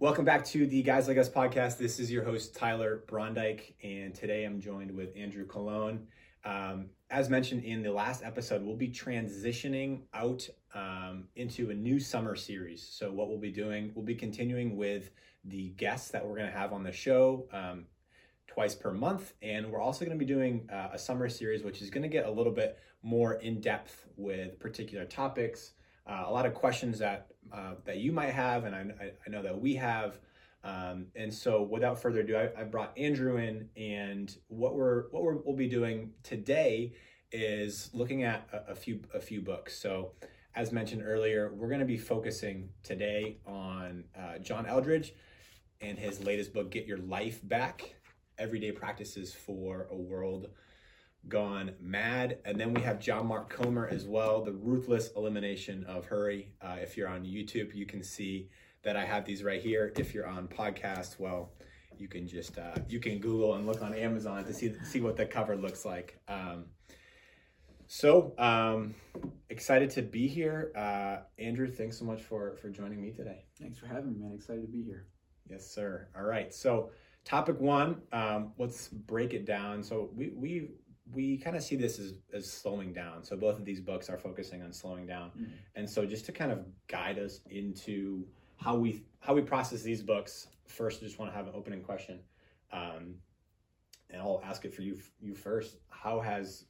Welcome back to the Guys Like Us podcast. This is your host, Tyler Brondike, and today I'm joined with Andrew Cologne. Um, as mentioned in the last episode, we'll be transitioning out um, into a new summer series. So, what we'll be doing, we'll be continuing with the guests that we're going to have on the show um, twice per month. And we're also going to be doing uh, a summer series, which is going to get a little bit more in depth with particular topics, uh, a lot of questions that uh, that you might have, and I, I know that we have. Um, and so, without further ado, I, I, brought Andrew in, and what we're what we will be doing today is looking at a, a, few a few books. So, as mentioned earlier, we're going to be focusing today on uh, John Eldredge and his latest book, "Get Your Life Back: Everyday Practices for a World Gone Mad." And then we have John Mark Comer as well, "The Ruthless Elimination of Hurry." Uh, if you're on YouTube, you can see that I have these right here. If you're on podcast, well, you can just uh, you can Google and look on Amazon to see see what the cover looks like. Um, so um, excited to be here, uh, Andrew. Thanks so much for for joining me today. Thanks for having me, man. Excited to be here. Yes, sir. All right. So topic one, um, let's break it down. So we we we kind of see this as, as slowing down. So both of these books are focusing on slowing down. Mm-hmm. And so just to kind of guide us into how we how we process these books. First, I just want to have an opening question, um, and I'll ask it for you you first. How has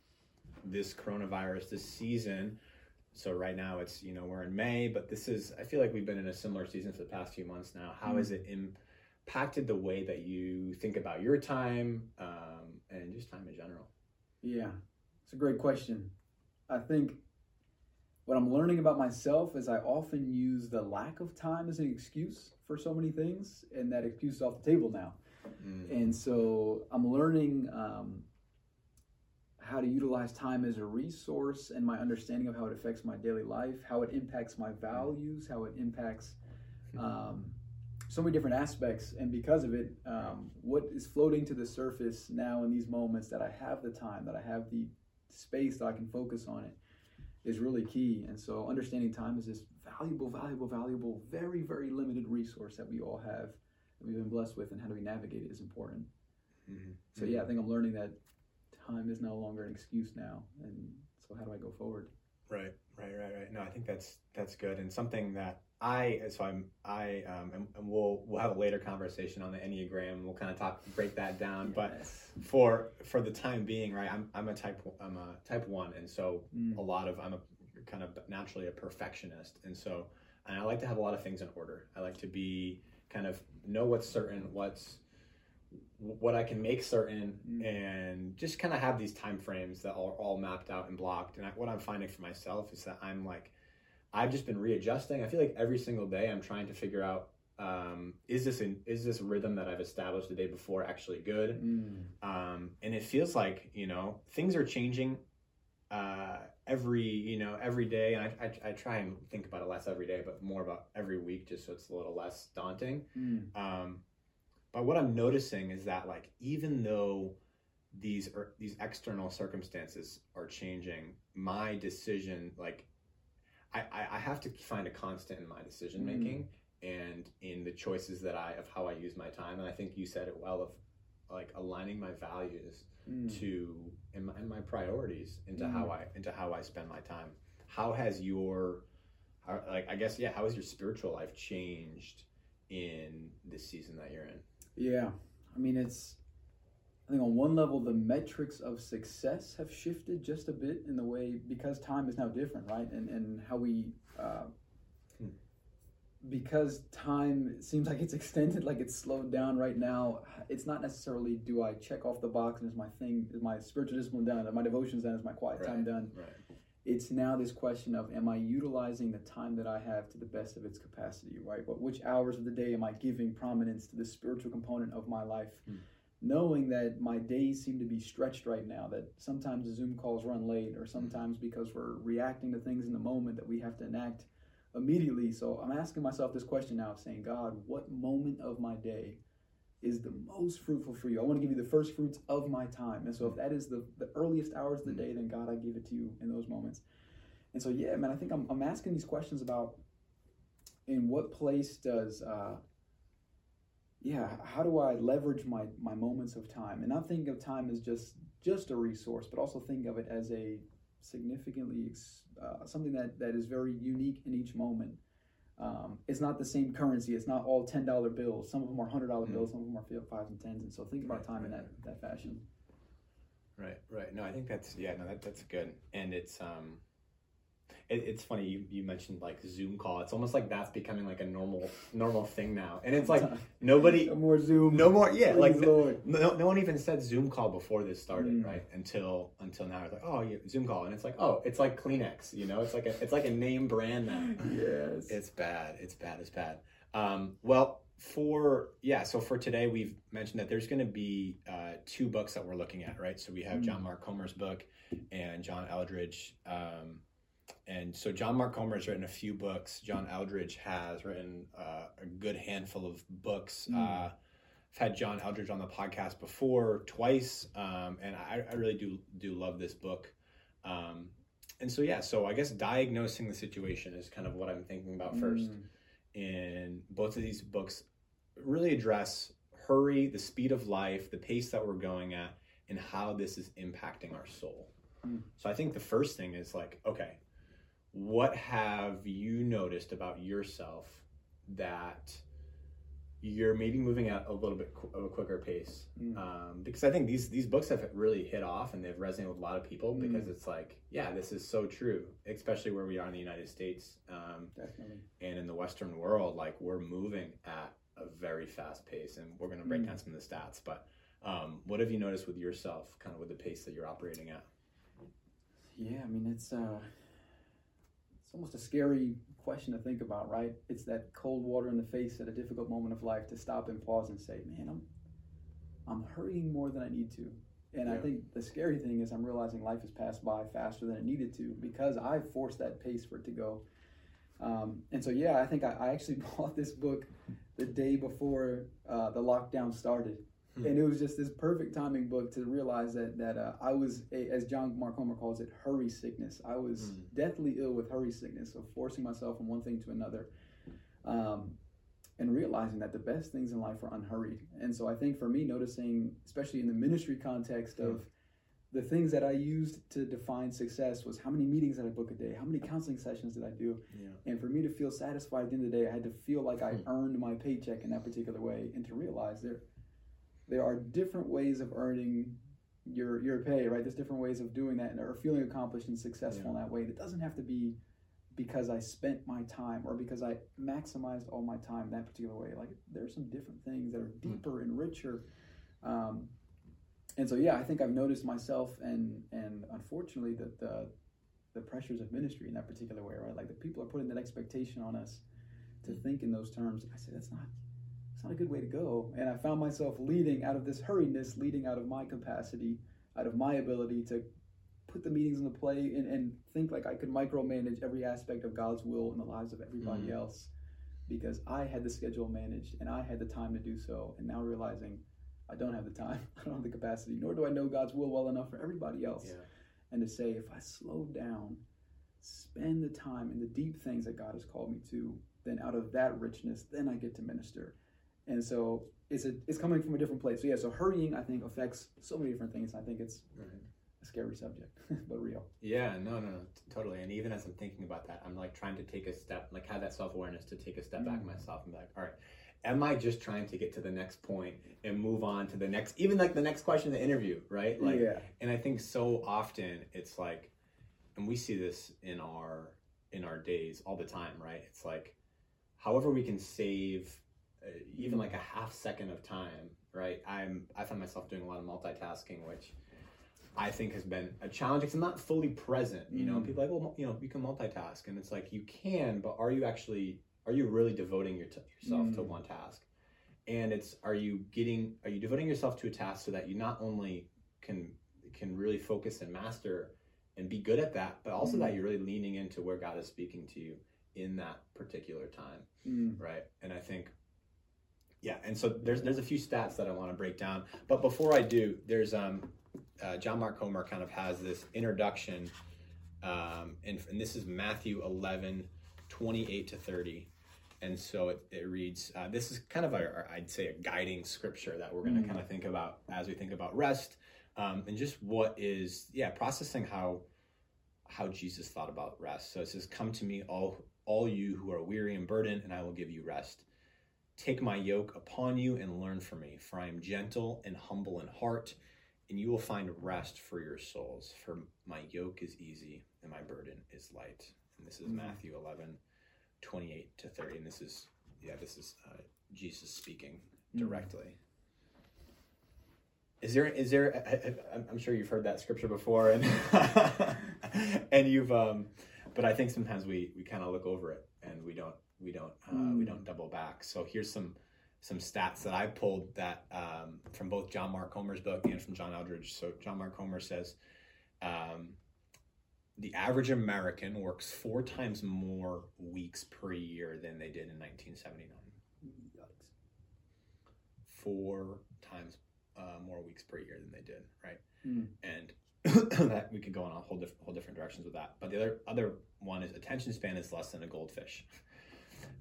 this coronavirus, this season? So right now it's you know we're in May, but this is I feel like we've been in a similar season for the past few months now. How mm-hmm. has it impacted the way that you think about your time um, and just time in general? Yeah, it's a great question. I think what I'm learning about myself is I often use the lack of time as an excuse for so many things, and that excuse is off the table now. Mm. And so I'm learning um, how to utilize time as a resource and my understanding of how it affects my daily life, how it impacts my values, how it impacts um, so many different aspects. And because of it, um, what is floating to the surface now in these moments that I have the time, that I have the space that I can focus on it is really key. And so understanding time is this valuable, valuable, valuable, very, very limited resource that we all have that we've been blessed with and how do we navigate it is important. Mm-hmm. So yeah, I think I'm learning that time is no longer an excuse now. And so how do I go forward? Right, right, right, right. No, I think that's that's good and something that I so I'm I um and, and, we'll we'll have a later conversation on the enneagram. We'll kind of talk break that down. Yes. But for for the time being, right? I'm I'm a type I'm a type one, and so mm. a lot of I'm a kind of naturally a perfectionist, and so and I like to have a lot of things in order. I like to be kind of know what's certain, what's what I can make certain, mm. and just kind of have these time frames that are all mapped out and blocked. And I, what I'm finding for myself is that I'm like I've just been readjusting. I feel like every single day I'm trying to figure out um, is this in, is this rhythm that I've established the day before actually good? Mm. Um, and it feels like you know things are changing uh, every you know every day, and I, I, I, try and think about it less every day, but more about every week, just so it's a little less daunting. Mm. Um, but what I'm noticing is that like even though these are, these external circumstances are changing, my decision like I, I have to find a constant in my decision making mm. and in the choices that I of how I use my time. And I think you said it well of like aligning my values mm. to and my, and my priorities into mm. how I into how I spend my time. How has your how, like I guess yeah, how has your spiritual life changed in this season that you're in? Yeah. I mean it's I think on one level, the metrics of success have shifted just a bit in the way because time is now different, right? And and how we uh, hmm. because time seems like it's extended, like it's slowed down right now. It's not necessarily do I check off the box and is my thing, is my spiritual discipline done, are my devotions done, is my quiet right. time done? Right. It's now this question of am I utilizing the time that I have to the best of its capacity, right? But which hours of the day am I giving prominence to the spiritual component of my life? Hmm knowing that my days seem to be stretched right now, that sometimes the Zoom calls run late, or mm-hmm. sometimes because we're reacting to things in the moment that we have to enact immediately. So I'm asking myself this question now of saying, God, what moment of my day is the most fruitful for you? I want to give you the first fruits of my time. And so if mm-hmm. that is the, the earliest hours of the mm-hmm. day, then God, I give it to you in those moments. And so, yeah, man, I think I'm, I'm asking these questions about in what place does uh, yeah, how do I leverage my my moments of time and not think of time as just just a resource, but also think of it as a significantly uh, something that that is very unique in each moment. Um, it's not the same currency. It's not all ten dollar bills. Some of them are hundred dollar mm bills. Some of them are fives and tens. And so think about time in that that fashion. Right, right. No, I think that's yeah. No, that, that's good. And it's um, it, it's funny you, you mentioned like Zoom call. It's almost like that's becoming like a normal normal thing now. And it's like nobody no more Zoom. No more yeah, like no, no, no one even said Zoom call before this started, mm. right? Until until now it's like, oh yeah, Zoom call. And it's like, oh, it's like Kleenex, you know? It's like a it's like a name brand now. yes. It's bad. It's bad. It's bad. Um, well, for yeah, so for today we've mentioned that there's going to be uh, two books that we're looking at, right? So we have mm. John Mark Comer's book and John eldredge Um, and so John Mark Comer has written a few books. John Eldredge has written uh, a good handful of books. Mm. Uh, I've had John Eldredge on the podcast before twice, um, and I, I, really do do love this book. Um, and so yeah, so I guess diagnosing the situation is kind of what I'm thinking about first. Mm. And both of these books really address hurry, the speed of life, the pace that we're going at, and how this is impacting our soul. Mm. So I think the first thing is like, okay, what have you noticed about yourself that you're maybe moving at a little bit of a quicker pace mm. um, because i think these these books have really hit off and they've resonated with a lot of people mm. because it's like yeah this is so true especially where we are in the united states um, and in the western world like we're moving at a very fast pace and we're going to break mm. down some of the stats but um, what have you noticed with yourself kind of with the pace that you're operating at yeah i mean it's uh it's almost a scary question to think about, right? It's that cold water in the face at a difficult moment of life to stop and pause and say, "Man, I'm I'm hurrying more than I need to." And yeah. I think the scary thing is I'm realizing life has passed by faster than it needed to because I forced that pace for it to go. Um, and so, yeah, I think I, I, actually bought this book the day before uh, the lockdown started. Hmm. And it was just this perfect timing book to realize that that uh, I was, a, as John Mark Comer calls it, hurry sickness. I was mm. deathly ill with hurry sickness, of forcing myself from one thing to another, um, and realizing that the best things in life are unhurried. And so I think for me, noticing, especially in the ministry context mm. of the things that I used to define success was how many meetings did I book a day? How many counseling sessions did I do? Yeah. And for me to feel satisfied at the end of the day, I had to feel like I hmm. earned my paycheck in that particular way and to realize there there are different ways of earning your your pay, right? There's different ways of doing that and or feeling accomplished and successful yeah. in that way. It doesn't have to be because I spent my time or because I maximized all my time that particular way. Like there's some different things that are hmm. deeper mm. and richer. Um, and so yeah, I think I've noticed myself and and unfortunately that the the pressures of ministry in that particular way, right? Like the people are putting that expectation on us to hmm. think in those terms. I say that's not it's not a good way to go. And I found myself leading out of this hurriedness, leading out of my capacity, out of my ability to put the meetings into play and, and think like I could micromanage every aspect of God's will in the lives of everybody mm-hmm. else because I had the schedule managed and I had the time to do so. And now realizing I don't have the time, I don't have the capacity, nor do I know God's will well enough for everybody else. Yeah. And to say, if I slow down, spend the time in the deep things that God has called me to, then out of that richness, then I get to minister and so it's a, it's coming from a different place. So yeah, so hurrying I think affects so many different things. I think it's right. a scary subject, but real. Yeah, no, no, no, totally. And even as I'm thinking about that, I'm like trying to take a step, like have that self awareness to take a step mm. back myself and be like, all right, am I just trying to get to the next point and move on to the next, even like the next question in the interview, right? Like, yeah. And I think so often it's like, and we see this in our in our days all the time, right? It's like, however we can save even like a half second of time, right? I'm I find myself doing a lot of multitasking, which I think has been a challenge because I'm not fully present. You know, mm. people like, well, you know, you can multitask, and it's like you can, but are you actually are you really devoting your t- yourself mm. to one task? And it's are you getting are you devoting yourself to a task so that you not only can can really focus and master and be good at that, but also mm. that you're really leaning into where God is speaking to you in that particular time, mm. right? And I think yeah, and so there's there's a few stats that I want to break down, but before I do, there's um, uh, John Mark Comer kind of has this introduction, um, and, and this is Matthew 11, 28 to 30, And so it, it reads, uh, this is kind of a, I'd say, a guiding scripture that we're going to mm. kind of think about as we think about rest um, and just what is, yeah, processing how how Jesus thought about rest. So it says, "Come to me, all all you who are weary and burdened, and I will give you rest. Take my yoke upon you and learn from me, for I am gentle and humble in heart, and you will find rest for your souls. For my yoke is easy and my burden is light." And this is mm-hmm. Matthew 11, 28 to 30. And this is, yeah, this is uh, Jesus speaking mm. directly. Mm-hmm is there is there i'm sure you've heard that scripture before and and you've um but i think sometimes we we kind of look over it and we don't we don't uh, mm. we don't double back so here's some some stats that i pulled that um, from both john mark comer's book and from john Eldredge. so john mark comer says um, the average american works four times more weeks per year than they did in 1979 four times uh, more weeks per year than they did, right? Mm. And that we could go on a whole different whole different directions with that. But the other other one is attention span is less than a goldfish,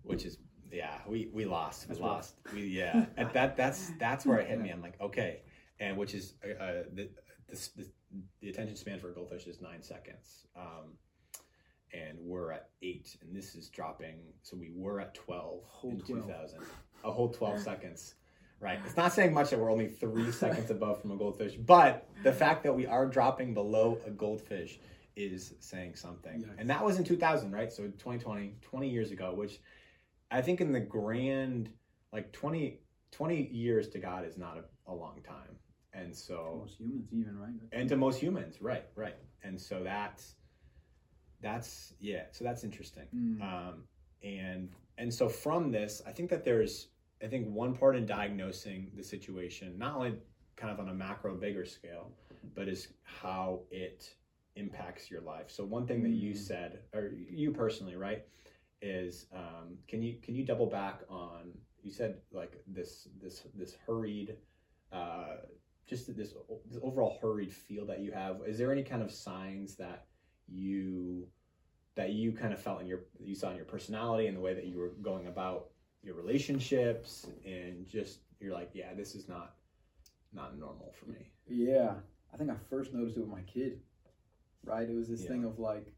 which is yeah we we lost we lost we yeah at that that's that's where it hit me. I'm like okay, and which is uh, uh the, the, the attention span for a goldfish is nine seconds. Um, and we're at eight, and this is dropping. So we were at twelve whole in 12. 2000, a whole twelve seconds Right. It's not saying much that we're only three seconds above from a goldfish, but the fact that we are dropping below a goldfish is saying something. And that was in 2000, right? So 2020, 20 years ago, which I think in the grand, like 20, 20 years to God is not a, a long time. And so. To most humans, even, right? And to most humans, right, right. And so that's, that's, yeah, so that's interesting. Mm. Um, and, and so from this, I think that there's, I think one part in diagnosing the situation, not only kind of on a macro, bigger scale, but is how it impacts your life. So one thing that you mm. said, or you personally, right, is um, can you can you double back on? You said like this this this hurried, uh, just this, this overall hurried feel that you have. Is there any kind of signs that you that you kind of felt in your you saw in your personality and the way that you were going about your relationships and just you're like yeah this is not not normal for me yeah i think i first noticed it with my kid right it was this yeah. thing of like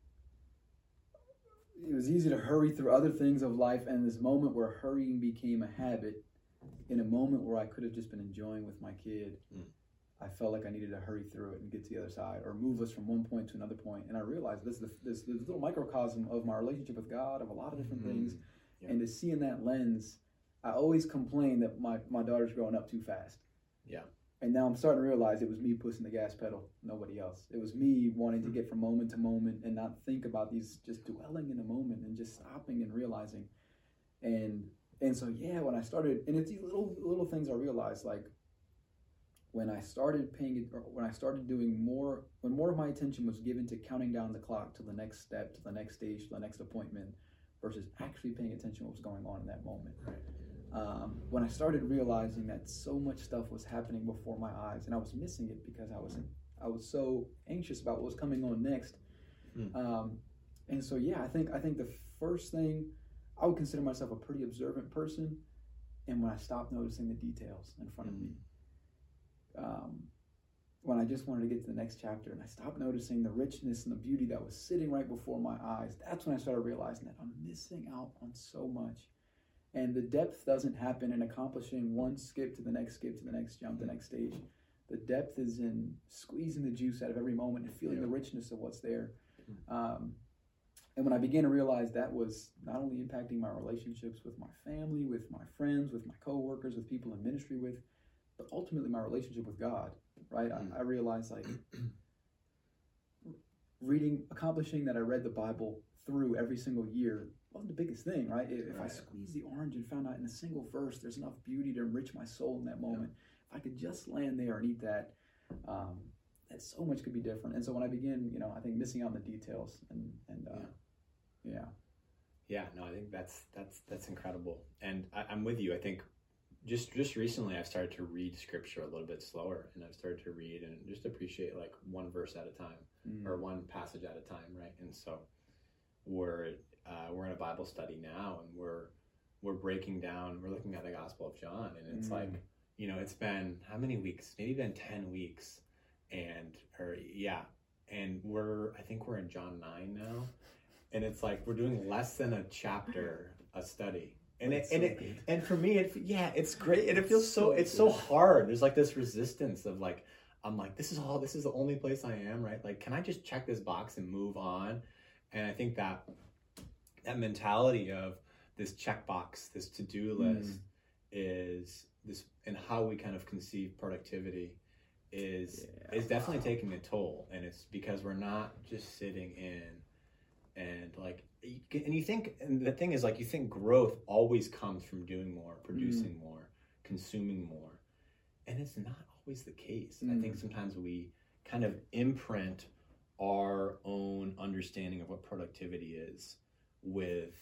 it was easy to hurry through other things of life and this moment where hurrying became a habit in a moment where i could have just been enjoying with my kid mm. i felt like i needed to hurry through it and get to the other side or move us from one point to another point and i realized this is this, this little microcosm of my relationship with god of a lot of different mm-hmm. things yeah. And to see in that lens, I always complain that my, my daughter's growing up too fast. Yeah. And now I'm starting to realize it was me pushing the gas pedal, nobody else. It was me wanting to mm-hmm. get from moment to moment and not think about these, just dwelling in the moment and just stopping and realizing. And and so yeah, when I started, and it's these little little things I realized, like when I started paying it, or when I started doing more, when more of my attention was given to counting down the clock to the next step, to the next stage, to the next appointment, versus actually paying attention to what was going on in that moment. Right. Um, when I started realizing that so much stuff was happening before my eyes, and I was missing it because I was I was so anxious about what was coming on next. Mm. Um, and so yeah, I think I think the first thing I would consider myself a pretty observant person, and when I stopped noticing the details in front mm. of me, hmm. um, when I just wanted to get to the next chapter and I stopped noticing the richness and the beauty that was sitting right before my eyes, that's when I started realizing that I'm missing out on so much. And the depth doesn't happen in accomplishing one skip to the next skip to the next jump, the next stage. The depth is in squeezing the juice out of every moment and feeling yeah. the richness of what's there. Mm-hmm. Um, and when I began to realize that was not only impacting my relationships with my family, with my friends, with my coworkers, with people in ministry with, but ultimately my relationship with God right? Mm. I, I realized like reading, accomplishing that I read the Bible through every single year wasn't the biggest thing, right? If right. I squeezed the orange and found out in a single verse there's enough beauty to enrich my soul in that moment, yeah. if I could just land there and eat that, um, that so much could be different. And so when I begin, you know, I think missing out on the details and and uh, yeah. yeah. Yeah, no, I think that's that's that's incredible, and I, I'm with you. I think just just recently I've started to read scripture a little bit slower and I've started to read and just appreciate like one verse at a time mm. or one passage at a time, right? And so we're uh, we're in a Bible study now and we're we're breaking down we're looking at the gospel of john and it's Mm. like you know it's been how many weeks? Maybe been 10 weeks and or yeah. And we're i think we're in john 9 now and it's like we're doing less than a chapter a study. And it That's and it good. and for me it yeah it's great and it feels so So it's so hard. There's like this resistance of like i'm like this is all this is the only place i am right? Like can i just check this box and move on? And i think that that mentality of this checkbox this to-do Mm. list is this and how we kind of conceive productivity is Yeah, is definitely taking a toll. And it's because we're not just sitting in and like and you think and the thing is like you think growth always comes from doing more producing more consuming more. And it's not always the case. I think Mm. sometimes we kind of imprint our own understanding of what productivity is with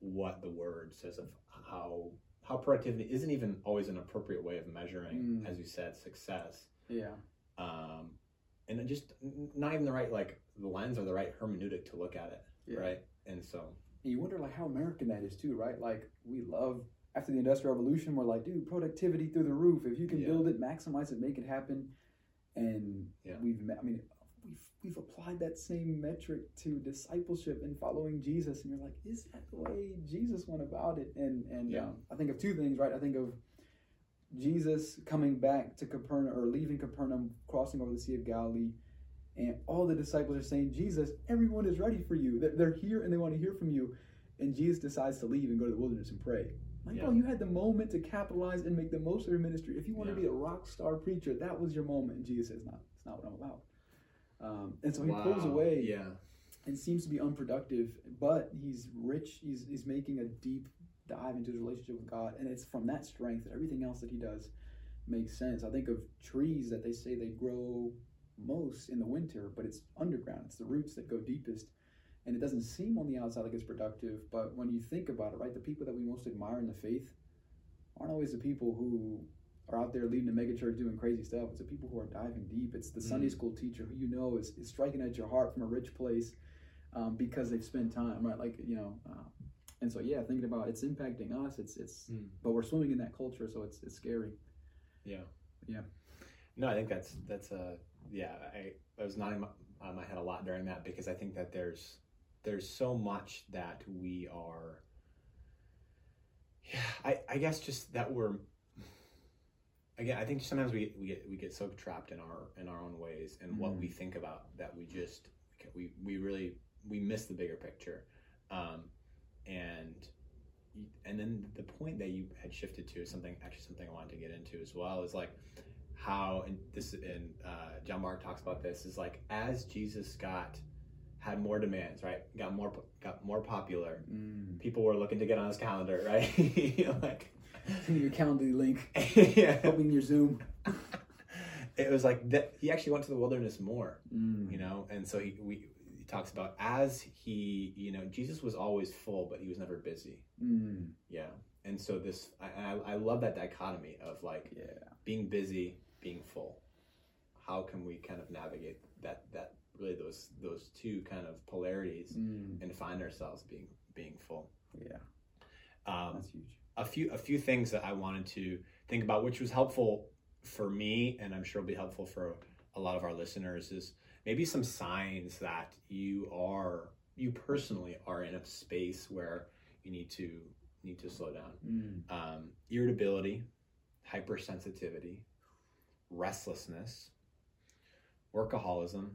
what the word says of how how productivity isn't even always an appropriate way of measuring Mm. as you said success Yeah. um, and then just not even the right like the lens or the right hermeneutic to look at it, Yeah. right? And so And you wonder like how American that is too, right? Like we love after the Industrial Revolution, we're like, dude, productivity through the roof. If you can Yeah. build it, maximize it, make it happen. And Yeah. we've, I mean, we've we've applied that same metric to discipleship and following Jesus. And you're like, is that the way Jesus went about it? And and Yeah. um, I think of two things, right? I think of Jesus coming back to Capernaum or leaving Capernaum, crossing over the Sea of Galilee, and all the disciples are saying, Jesus, everyone is ready for you. They're, here and they want to hear from you. And Jesus decides to leave and go to the wilderness and pray. Like, Yeah. bro, you had the moment to capitalize and make the most of your ministry. If you want Yeah. to be a rock star preacher, that was your moment. And Jesus says, "No, it's not what I'm about." Um, and so he pulls away Yeah, and seems to be unproductive, but he's rich. He's he's making a deep dive into his relationship with God, and it's from that strength that everything else that he does makes sense. I think of trees that they say they grow most in the winter, but it's underground. It's the roots that go deepest, and it doesn't seem on the outside like it's productive. But when you think about it, right, the people that we most admire in the faith aren't always the people who are out there leading a megachurch doing crazy stuff. It's the people who are diving deep. It's the Sunday Mhm. school teacher who you know is, is striking at your heart from a rich place um, because they've spent time, right? Like you know, uh, and so yeah, thinking about it's impacting us. It's it's, Mm. but we're swimming in that culture, so it's it's scary. yeah, Yeah. No, I think that's that's a yeah. I, I was nodding my, on my head a lot during that because I think that there's there's so much that we are. Yeah, I I guess just that we're. Again, I think sometimes we, we get we get so trapped in our in our own ways and what Mhm. we think about that we just we we really we miss the bigger picture, um, and and then the point that you had shifted to is something actually something I wanted to get into as well is like how and this and uh, John Mark talks about this is like as Jesus got had more demands right got more got more popular Mm. people were looking to get on his calendar right like Sending your calendar link, yeah opening your Zoom. it was like that he actually went to the wilderness more Mm. you know and so he we he talks about as he you know Jesus was always full but he was never busy Mm. yeah and so this I, I I love that dichotomy of like Yeah. being busy, being full. How can we kind of navigate that that really those those two kind of polarities Mm. and find ourselves being being full? Yeah. Um, That's huge. A few a few things that I wanted to think about, which was helpful for me, and I'm sure will be helpful for a lot of our listeners, is maybe some signs that you are you personally are in a space where you need to need to slow down Mm. um, irritability, hypersensitivity, restlessness, workaholism,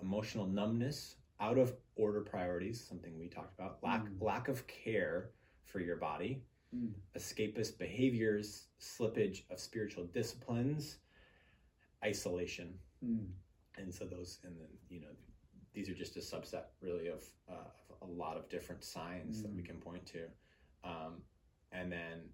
emotional numbness, out of order priorities, something we talked about, lack Mm. lack of care for your body, Mm. escapist behaviors, slippage of spiritual disciplines, isolation, Mm. and so those and then you know these are just a subset really of, uh, of a lot of different signs that we can point to um, and then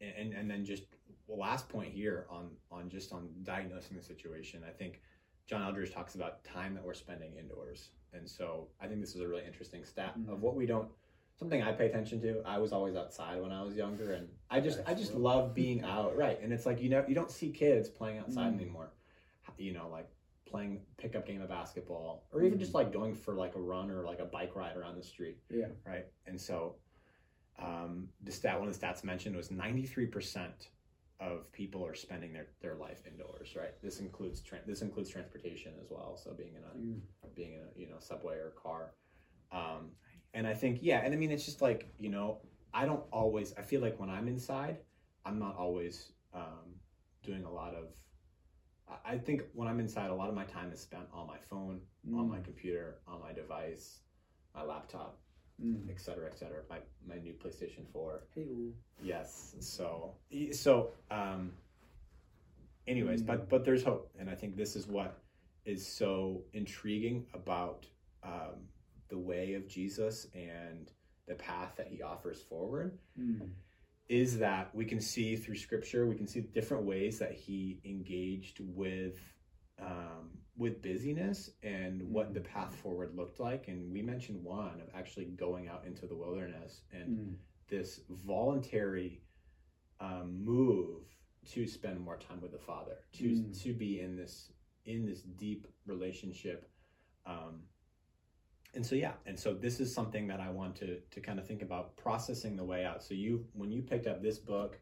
and and then just the last point here on on just on diagnosing the situation i think john eldredge talks about time that we're spending indoors and so i think this is a really interesting stat of Mhm. what we don't something i pay attention to i was always outside when i was younger and i just i just love being out right and it's like you know you don't see kids playing outside Mm. anymore you know like playing pickup game of basketball or even Mm. just like going for like a run or like a bike ride around the street Yeah. right and so um, the stat one of the stats mentioned was 93% of people are spending their, their life indoors right this includes tra- this includes transportation as well so being in a mm. being in a you know subway or car um, and i think yeah and i mean it's just like you know i don't always i feel like when i'm inside i'm not always um, doing a lot of I think when I'm inside, a lot of my time is spent on my phone, mm. on my computer, on my device, my laptop, mm. et cetera, et cetera. My my new PlayStation Four. Hey. Yes. So so um. Anyways, mm. but but there's hope, and I think this is what is so intriguing about um, the way of Jesus and the path that he offers forward. Mm. Is that we can see through scripture, we can see different ways that he engaged with um, with busyness and what the path forward looked like. And we mentioned one of actually going out into the wilderness and mm. this voluntary um, move to spend more time with the Father, to mm. to be in this in this deep relationship. Um, and so yeah, and so this is something that I want to to kind of think about processing the way out. So you when you picked up this book,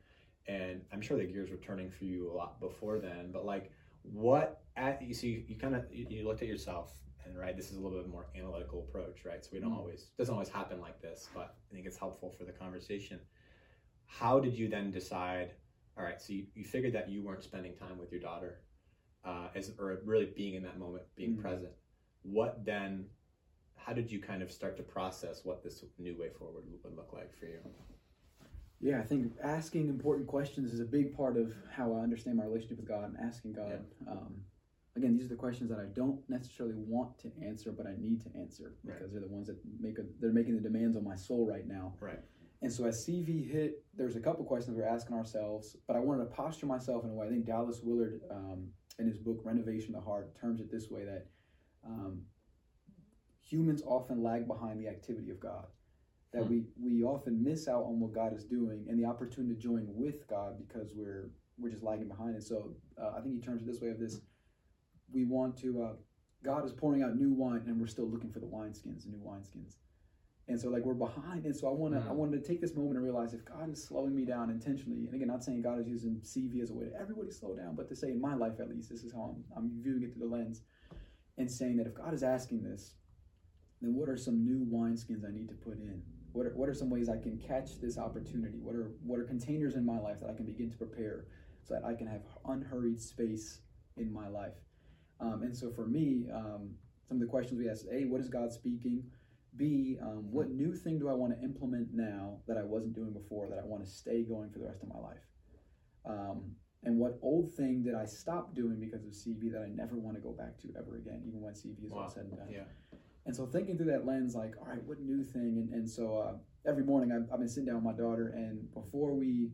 and I'm sure the gears were turning for you a lot before then, but like what at you see you kind of you, you, looked at yourself and right this is a little bit more analytical approach right so we don't mm. always doesn't always happen like this but i think it's helpful for the conversation how did you then decide all right so you, you figured that you weren't spending time with your daughter uh, as or really being in that moment being mm. present what then how did you kind of start to process what this new way forward would look like for you yeah, I think asking important questions is a big part of how I understand my relationship with God and asking God. Yeah. Um, again, these are the questions that I don't necessarily want to answer, but I need to answer because right. they're the ones that make a, they're making the demands on my soul right now. Right. And so as CV hit, there's a couple questions we're asking ourselves, but I wanted to posture myself in a way. I think Dallas Willard, um, in his book Renovation of the Heart, terms it this way that um, humans often lag behind the activity of God that hmm. we we often miss out on what God is doing and the opportunity to join with God because we're we're just lagging behind. And so uh, I think he turns it this way: of this, we want to. Uh, God is pouring out new wine, and we're still looking for the wineskins, the new wineskins. And so, like, we're behind. And so, I want to, mm. I wanted to take this moment and realize if God is slowing me down intentionally, and again, not saying God is using CV as a way to everybody slow down, but to say in my life at least, this is how I'm, I'm viewing it through the lens, and saying that if God is asking this, then what are some new wineskins I need to put in? What are, what are some ways I can catch this opportunity? What are what are containers in my life that I can begin to prepare so that I can have unhurried space in my life? Um, and so for me, um, some of the questions we ask: A, what is God speaking? B, um, what new thing do I want to implement now that I wasn't doing before that I want to stay going for the rest of my life? Um, and what old thing did I stop doing because of CV that I never want to go back to ever again, even when CV is wow. all said and done? Yeah. And so thinking through that lens, like, all right, what new thing? And, and so uh, every morning I've, I've, been sitting down with my daughter, and before we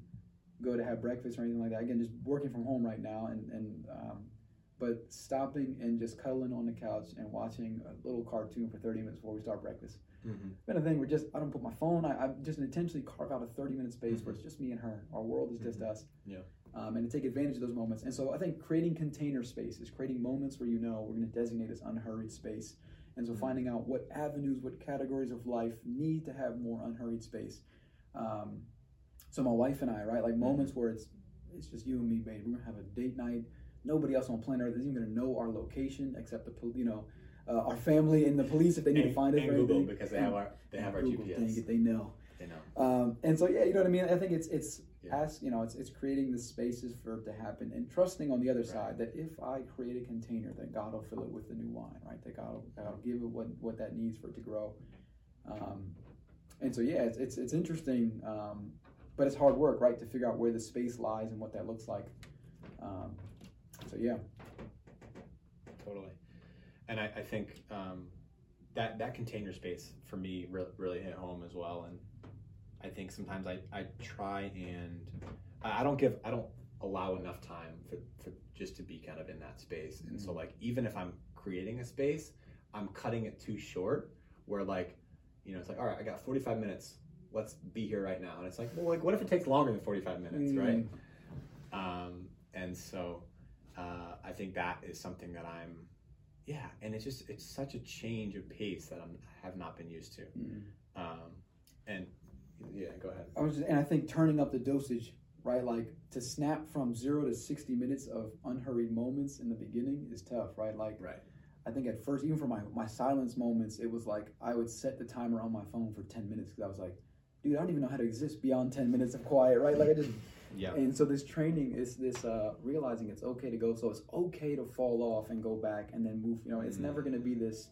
go to have breakfast or anything like that, again, just working from home right now, and, and um, but stopping and just cuddling on the couch and watching a little cartoon for 30 minutes before we start breakfast. Mm-hmm. Been a thing where just I don't put my phone. I, I just intentionally carve out a 30 minute space mm-hmm. where it's just me and her. Our world is just mm-hmm. us. Yeah. Um, and to take advantage of those moments. And so I think creating container spaces, creating moments where you know we're going to designate as unhurried space and so finding out what avenues, what categories of life need to have more unhurried space. Um, so my wife and I, right, like moments where it's it's just you and me, babe. We're gonna have a date night. Nobody else on planet Earth is even gonna know our location except the you know uh, our family and the police if they need and, to find us. And Google because they have our they have our Google, GPS. Dang it, they know. They know. Um, and so yeah, you know what I mean. I think it's it's yeah. ask you know it's, it's creating the spaces for it to happen and trusting on the other right. side that if i create a container that god will fill it with the new wine right? That god will, god will give it what, what that needs for it to grow. Um, and so yeah it's, it's, it's interesting um, but it's hard work right to figure out where the space lies and what that looks like. Um, so yeah. Totally. And i, I think um, that that container space for me really, really hit home as well. And I think sometimes I, I try and I don't give I don't allow enough time for, for just to be kind of in that space. And mm-hmm. so like even if I'm creating a space, I'm cutting it too short where like, you know, it's like, all right, I got 45 minutes. Let's be here right now. And it's like, well, like what if it takes longer than 45 minutes, mm-hmm. right? Um, and so uh, I think that is something that I'm yeah, and it's just it's such a change of pace that I'm have not been used to. Mm-hmm. Um, and yeah, go ahead. I was, just, and I think turning up the dosage, right? Like to snap from zero to sixty minutes of unhurried moments in the beginning is tough, right? Like, right. I think at first, even for my my silence moments, it was like I would set the timer on my phone for ten minutes because I was like, dude, I don't even know how to exist beyond ten minutes of quiet, right? Like I just. Yeah. And so this training is this uh, realizing it's okay to go. So it's okay to fall off and go back and then move. You know, it's Mm. never going to be this.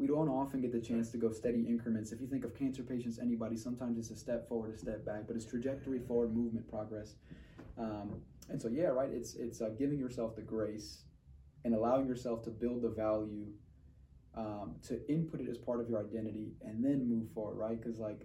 We don't often get the chance to go steady increments. If you think of cancer patients, anybody, sometimes it's a step forward, a step back, but it's trajectory forward, movement, progress. Um, and so yeah, right. It's it's uh, giving yourself the grace and allowing yourself to build the value, um, to input it as part of your identity, and then move forward, right? Because like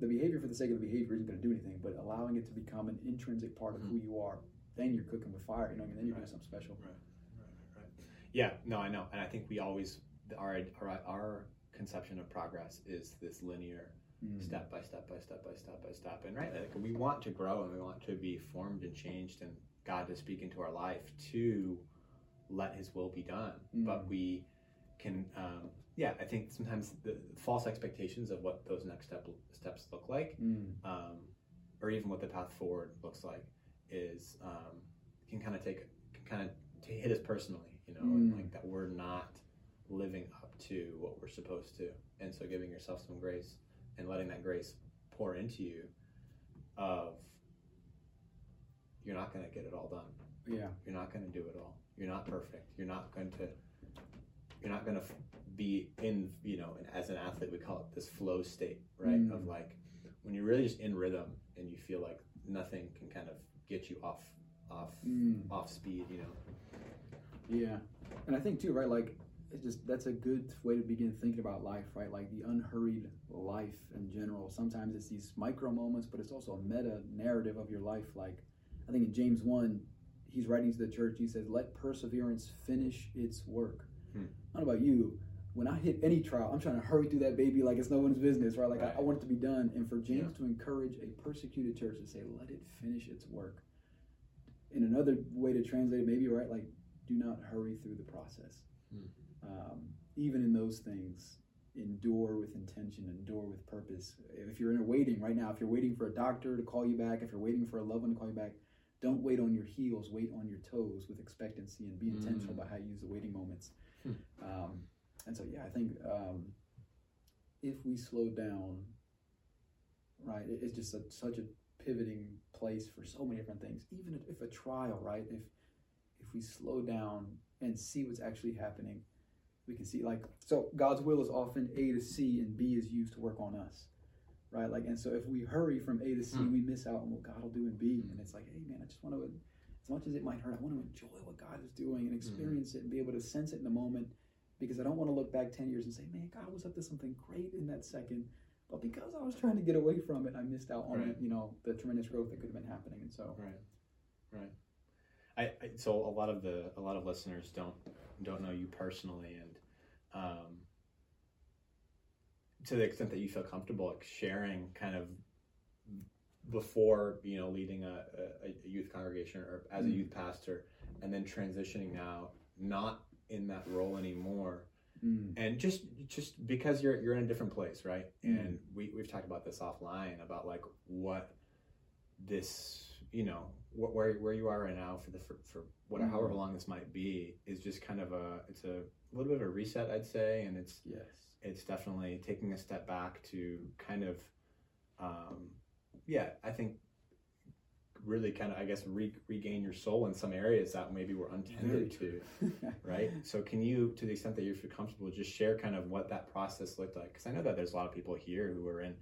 the behavior for the sake of the behavior isn't going to do anything, but allowing it to become an intrinsic part of who you are, then you're cooking with fire. You know, what I mean, then you're doing something special. Right, right, right. Yeah, no, I know, and I think we always our our, our conception of progress is this linear, Mm. step by step by step by step by step, and right, like we want to grow and we want to be formed and changed, and God to speak into our life to let His will be done, Mm. but we can. Um, yeah, I think sometimes the false expectations of what those next step, steps look like Mm. um, or even what the path forward looks like is um, can kind of take can kind of hit us personally you know and Mm. like that we're not living up to what we're supposed to and so giving yourself some grace and letting that grace pour into you of you're not going to get it all done Yeah. you're not going to do it all you're not perfect you're not going to you're not going to f- be in you know and as an athlete we call it this flow state right Mm. of like when you're really just in rhythm and you feel like nothing can kind of get you off off Mm. off speed you know Yeah, and I think too, right? Like, it just that's a good way to begin thinking about life, right? Like the unhurried life in general. Sometimes it's these micro moments, but it's also a meta narrative of your life. Like, I think in James one, he's writing to the church. He says, "Let perseverance finish its work." Hmm. I don't know about you. When I hit any trial, I'm trying to hurry through that baby like it's no one's business, right? Like I, I want it to be done. And for James Yeah. to encourage a persecuted church to say, "Let it finish its work." In another way to translate it, maybe right, like do not hurry through the process. Hmm. Um, even in those things, endure with intention, endure with purpose. If you're in a waiting right now, if you're waiting for a doctor to call you back, if you're waiting for a loved one to call you back, don't wait on your heels, wait on your toes with expectancy and be intentional Mm. about how you use the waiting moments. Hmm. Um, and so, yeah, I think um, if we slow down, right, it's just a, such a pivoting place for so many different things. Even if, if a trial, right, if if we slow down and see what's actually happening, we can see like so God's will is often A to C and B is used to work on us. Right? Like and so if we hurry from A to C, Hmm. we miss out on what God will do in B. And it's like, hey man, I just want to as much as it might hurt, I want to enjoy what God is doing and experience it and be able to sense it in the moment because I don't want to look back 10 years and say, man, God was up to something great in that second. But because I was trying to get away from it, I missed out on Right. you know the tremendous growth that could have been happening. And so, right right I, I so a lot of the a lot of listeners don't don't know you personally and um to the extent that you feel comfortable like sharing kind of before you know leading a, a, a youth congregation or as a Mm. youth pastor and then transitioning now not in that role anymore mm, and just just because you're you're in a different place right Mm. and we, we've talked about this offline about like what this you know wh- where where you are right now for the for, for whatever Mm. however long this might be is just kind of a it's a little bit of a reset i'd say and it's yes. it's definitely taking a step back to kind of um yeah i think really kind of i guess re- regain your soul in some areas that maybe were untended to right? So can you, to the extent that you feel comfortable, just share kind of what that process looked like? Because I know that there's a lot of people here who are in,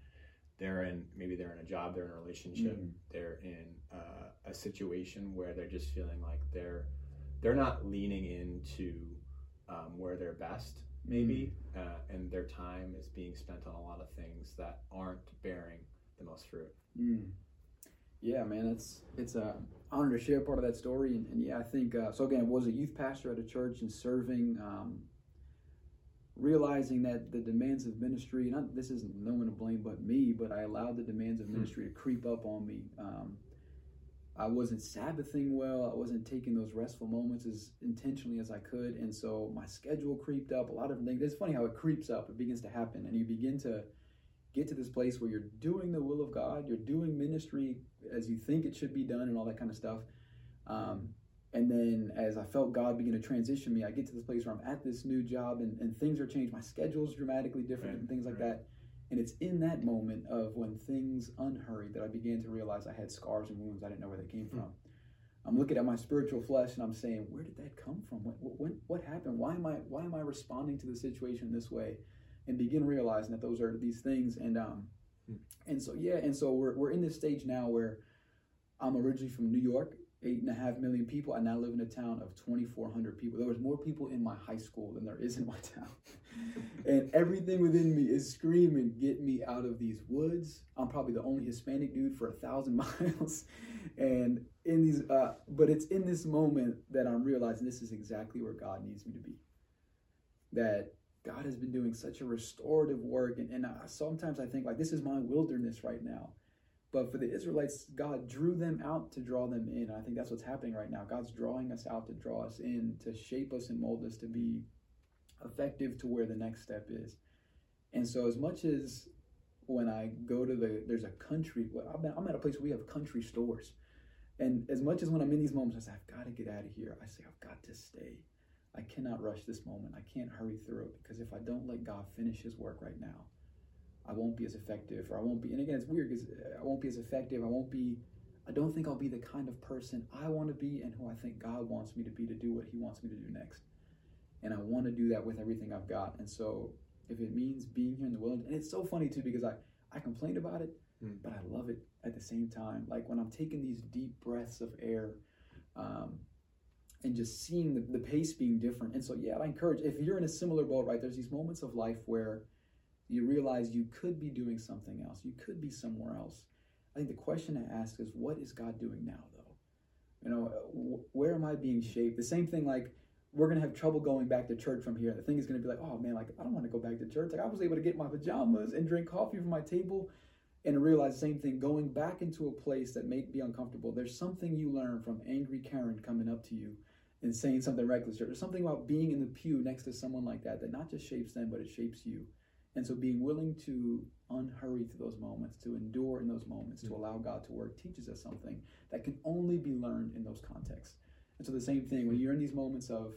they're in maybe they're in a job, they're in a relationship, Mm. they're in uh, a situation where they're just feeling like they're they're not leaning into um, where they're best, maybe, uh, and their time is being spent on a lot of things that aren't bearing the most fruit. Mm. Yeah, man, it's it's a honor to share part of that story, and, and yeah, I think uh, so. Again, I was a youth pastor at a church and serving, um, realizing that the demands of ministry. Not this isn't no one to blame but me, but I allowed the demands of Hmm. ministry to creep up on me. Um, I wasn't Sabbathing well. I wasn't taking those restful moments as intentionally as I could, and so my schedule creeped up. A lot of things. It's funny how it creeps up. It begins to happen, and you begin to get to this place where you're doing the will of God, you're doing ministry as you think it should be done, and all that kind of stuff. Um, and then as I felt God begin to transition me, I get to this place where I'm at this new job and, and things are changed. My schedule's dramatically different right, and things like right. that. And it's in that moment of when things unhurried that I began to realize I had scars and wounds I didn't know where they came hmm. from. I'm looking at my spiritual flesh and I'm saying, where did that come from? When, when, what happened? Why am I why am I responding to the situation this way? And begin realizing that those are these things. And um, hmm. and so yeah, and so we're we're in this stage now where I'm originally from New York, eight and a half million people. I now live in a town of 2,400 people. There was more people in my high school than there is in my town. and everything within me is screaming, get me out of these woods. I'm probably the only Hispanic dude for a thousand miles. and in these, uh, but it's in this moment that I'm realizing this is exactly where God needs me to be. That God has been doing such a restorative work. And, and I, sometimes I think like, this is my wilderness right now but for the Israelites, God drew them out to draw them in. I think that's what's happening right now. God's drawing us out to draw us in, to shape us and mold us to be effective to where the next step is. And so, as much as when I go to the, there's a country, I'm at a place where we have country stores. And as much as when I'm in these moments, I say, I've got to get out of here, I say, I've got to stay. I cannot rush this moment. I can't hurry through it because if I don't let God finish his work right now, I won't be as effective, or I won't be. And again, it's weird because I won't be as effective. I won't be. I don't think I'll be the kind of person I want to be, and who I think God wants me to be to do what He wants me to do next. And I want to do that with everything I've got. And so, if it means being here in the wilderness, and it's so funny too because I I complain about it, mm. but I love it at the same time. Like when I'm taking these deep breaths of air. Um, and just seeing the, the pace being different. And so, yeah, I encourage if you're in a similar boat, right? There's these moments of life where you realize you could be doing something else. You could be somewhere else. I think the question to ask is, what is God doing now, though? You know, where am I being shaped? The same thing, like, we're going to have trouble going back to church from here. The thing is going to be like, oh man, like, I don't want to go back to church. Like, I was able to get my pajamas and drink coffee from my table and realize the same thing going back into a place that may be uncomfortable. There's something you learn from angry Karen coming up to you and saying something reckless. There's something about being in the pew next to someone like that that not just shapes them, but it shapes you. And so being willing to unhurry through those moments, to endure in those moments, mm-hmm. to allow God to work teaches us something that can only be learned in those contexts. And so the same thing, when you're in these moments of,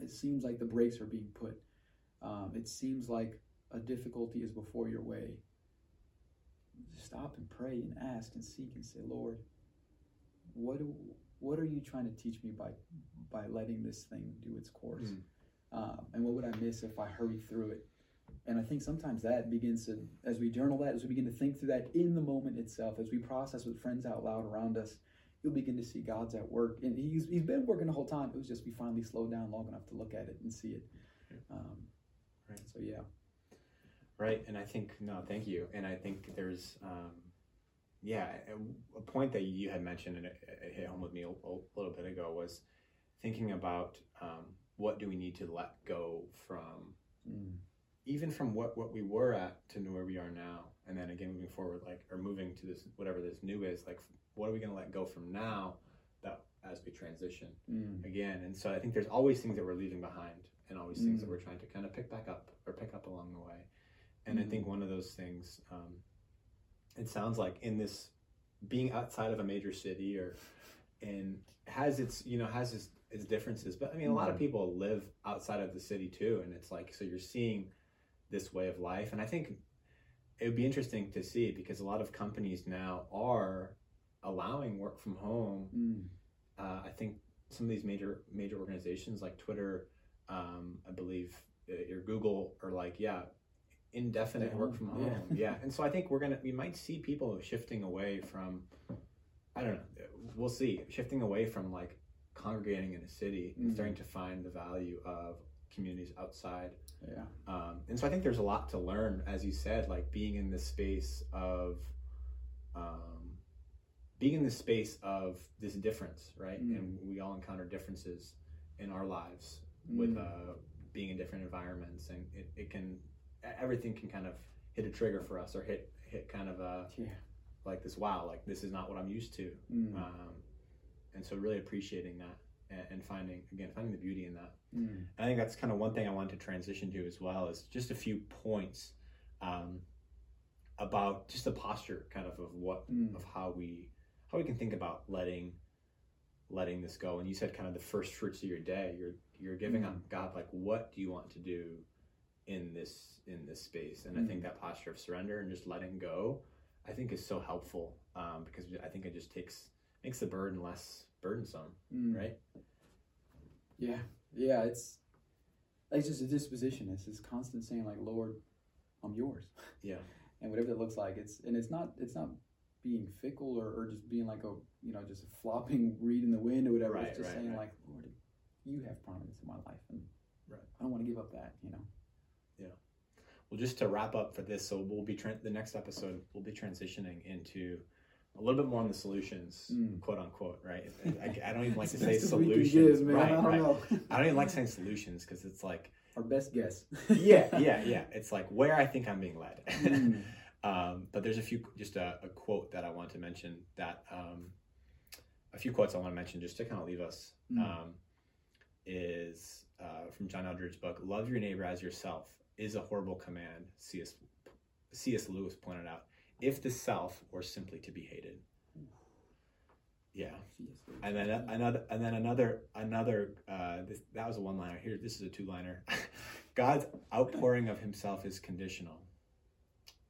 it seems like the brakes are being put, um, it seems like a difficulty is before your way, stop and pray and ask and seek and say, Lord, what do, what are you trying to teach me by by letting this thing do its course? Mm. Um, and what would I miss if I hurry through it? And I think sometimes that begins to, as we journal that, as we begin to think through that in the moment itself, as we process with friends out loud around us, you'll begin to see God's at work. And he's, he's been working the whole time. It was just we finally slowed down long enough to look at it and see it. Um, right. So, yeah. Right. And I think, no, thank you. And I think there's, um, yeah, a, a, point that you had mentioned and it, it hit home with me a, a, little bit ago was thinking about um, what do we need to let go from. Mm even from what what we were at to where we are now and then again moving forward like or moving to this whatever this new is like what are we going to let go from now that as we transition mm. again and so i think there's always things that we're leaving behind and always mm. things that mm. we're trying to kind of pick back up or pick up along the way and mm. i think one of those things um, it sounds like in this being outside of a major city or and has its you know has its its differences but i mean a lot of mm. people live outside of the city too and it's like so you're seeing this way of life. And I think it would be interesting to see because a lot of companies now are allowing work from home. Mm. Uh, I think some of these major major organizations like Twitter, um, I believe, uh, or Google are like, yeah, indefinite work from home. Yeah. yeah. And so I think we're gonna we might see people shifting away from I don't know, we'll see, shifting away from like congregating in a city mm. and starting to find the value of communities outside. Yeah. Um, and so I think there's a lot to learn, as you said, like being in this space of, um, being in this space of this difference, right? Mm. And we all encounter differences in our lives mm. with uh, being in different environments, and it, it can everything can kind of hit a trigger for us or hit hit kind of a yeah. like this wow like this is not what I'm used to, mm. um, and so really appreciating that and, and finding again finding the beauty in that. Mm. I think that's kind of one thing I wanted to transition to as well is just a few points. Um, about just the posture kind of of what Mm. of how we how we can think about letting letting this go and you said kind of the first fruits of your day you're you're giving Mm. on god like what do you want to do in this in this space and i think Mm. that posture of surrender and just letting go i think is so helpful um, because i think it just takes makes the burden less burdensome Mm. right Yeah, yeah. It's it's just a disposition. It's this constant saying like, "Lord, I'm yours." Yeah. and whatever that looks like, it's and it's not it's not being fickle or, or just being like a you know just a flopping reed in the wind or whatever. Right, it's just right, saying right. like, Lord, you have prominence in my life, and Right. I don't want to give up that. You know. Yeah. Well, just to wrap up for this, so we'll be tran the next episode. We'll be transitioning into a little bit more on the solutions, Mm. quote unquote, right? I, I don't even like to say best we can solutions, give, man. right? I don't right. know. I don't even like saying solutions because it's like, Our best guess. yeah, yeah, yeah. It's like where I think I'm being led. Mm. um, but there's a few, just a, a quote that I want to mention. That um, a few quotes I want to mention just to kind of leave us Mm. um, is uh, from John Eldredge's book. Love your neighbor as yourself is a horrible command. C.S. C.S. Lewis pointed out. If the self were simply to be hated. Yeah, and then another, and then another, another. Uh, this, that was a one-liner. Here, this is a two-liner. God's outpouring of Himself is conditional.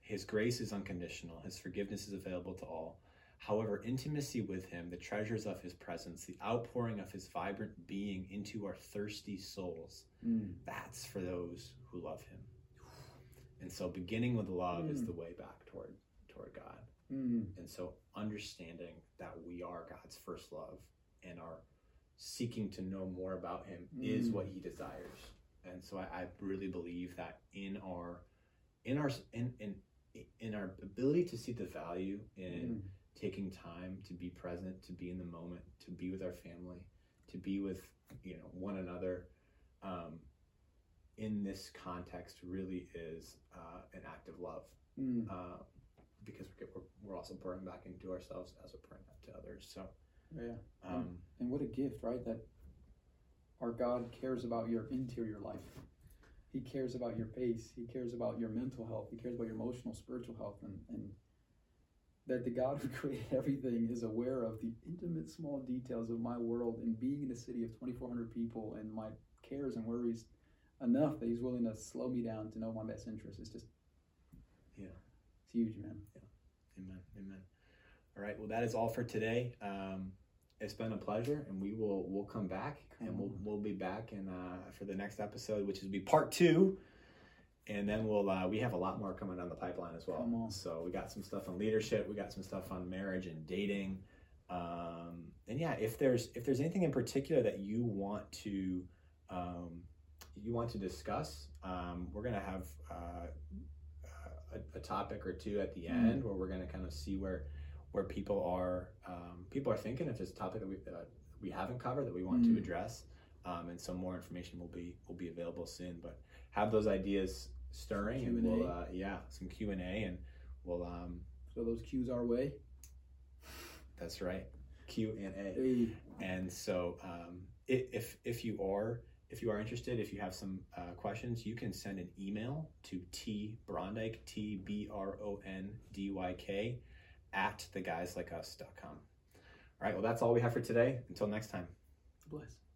His grace is unconditional. His forgiveness is available to all. However, intimacy with Him, the treasures of His presence, the outpouring of His vibrant being into our thirsty souls, Mm. that's for those who love Him. And so, beginning with love is Mm. the way back toward toward God. Mm. And so, understanding that we are God's first love and are seeking to know more about Him is Mm. what He desires. And so, I, I really believe that in our in our in in in our ability to see the value in Mm. taking time to be present, to be in the moment, to be with our family, to be with you know one another, um, in this context, really is uh, an act of love Mm. uh, because we're, we're also pouring back into ourselves as we're pouring out to others. So, Yeah. um, And what a gift, right? That our God cares about your interior life. He cares about your pace. He cares about your mental health. He cares about your emotional, spiritual health. And, and that the God who created everything is aware of the intimate, small details of my world and being in a city of 2,400 people and my cares and worries enough that He's willing to slow me down to know my best interest. It's just, Yeah. It's huge, man. Yeah. amen, amen. All right. Well, that is all for today. Um, it's been a pleasure, and we will we'll come back, and we'll Come we'll be back and uh, for the next episode, which will be part two. And then we'll uh, we have a lot more coming down the pipeline as well. So we got some stuff on leadership, we got some stuff on marriage and dating, um, and yeah, if there's if there's anything in particular that you want to um, you want to discuss, um, we're gonna have uh, a, a topic or two at the Mm. end where we're gonna kind of see where where people are um, people are thinking if there's a topic that we uh, we haven't covered that we want Mm. to address, um, and some more information will be will be available soon. But have those ideas stirring, and Q&A. we'll uh, yeah some Q and A, and we'll um, So those cues our way. that's right Q and A. Hey. And so, um, if if you are if you are interested, if you have some uh, questions, you can send an email to t brondyke t b r o n d y k at theguyslikeus.com. All right. Well, that's all we have for today. Until next time. Bless.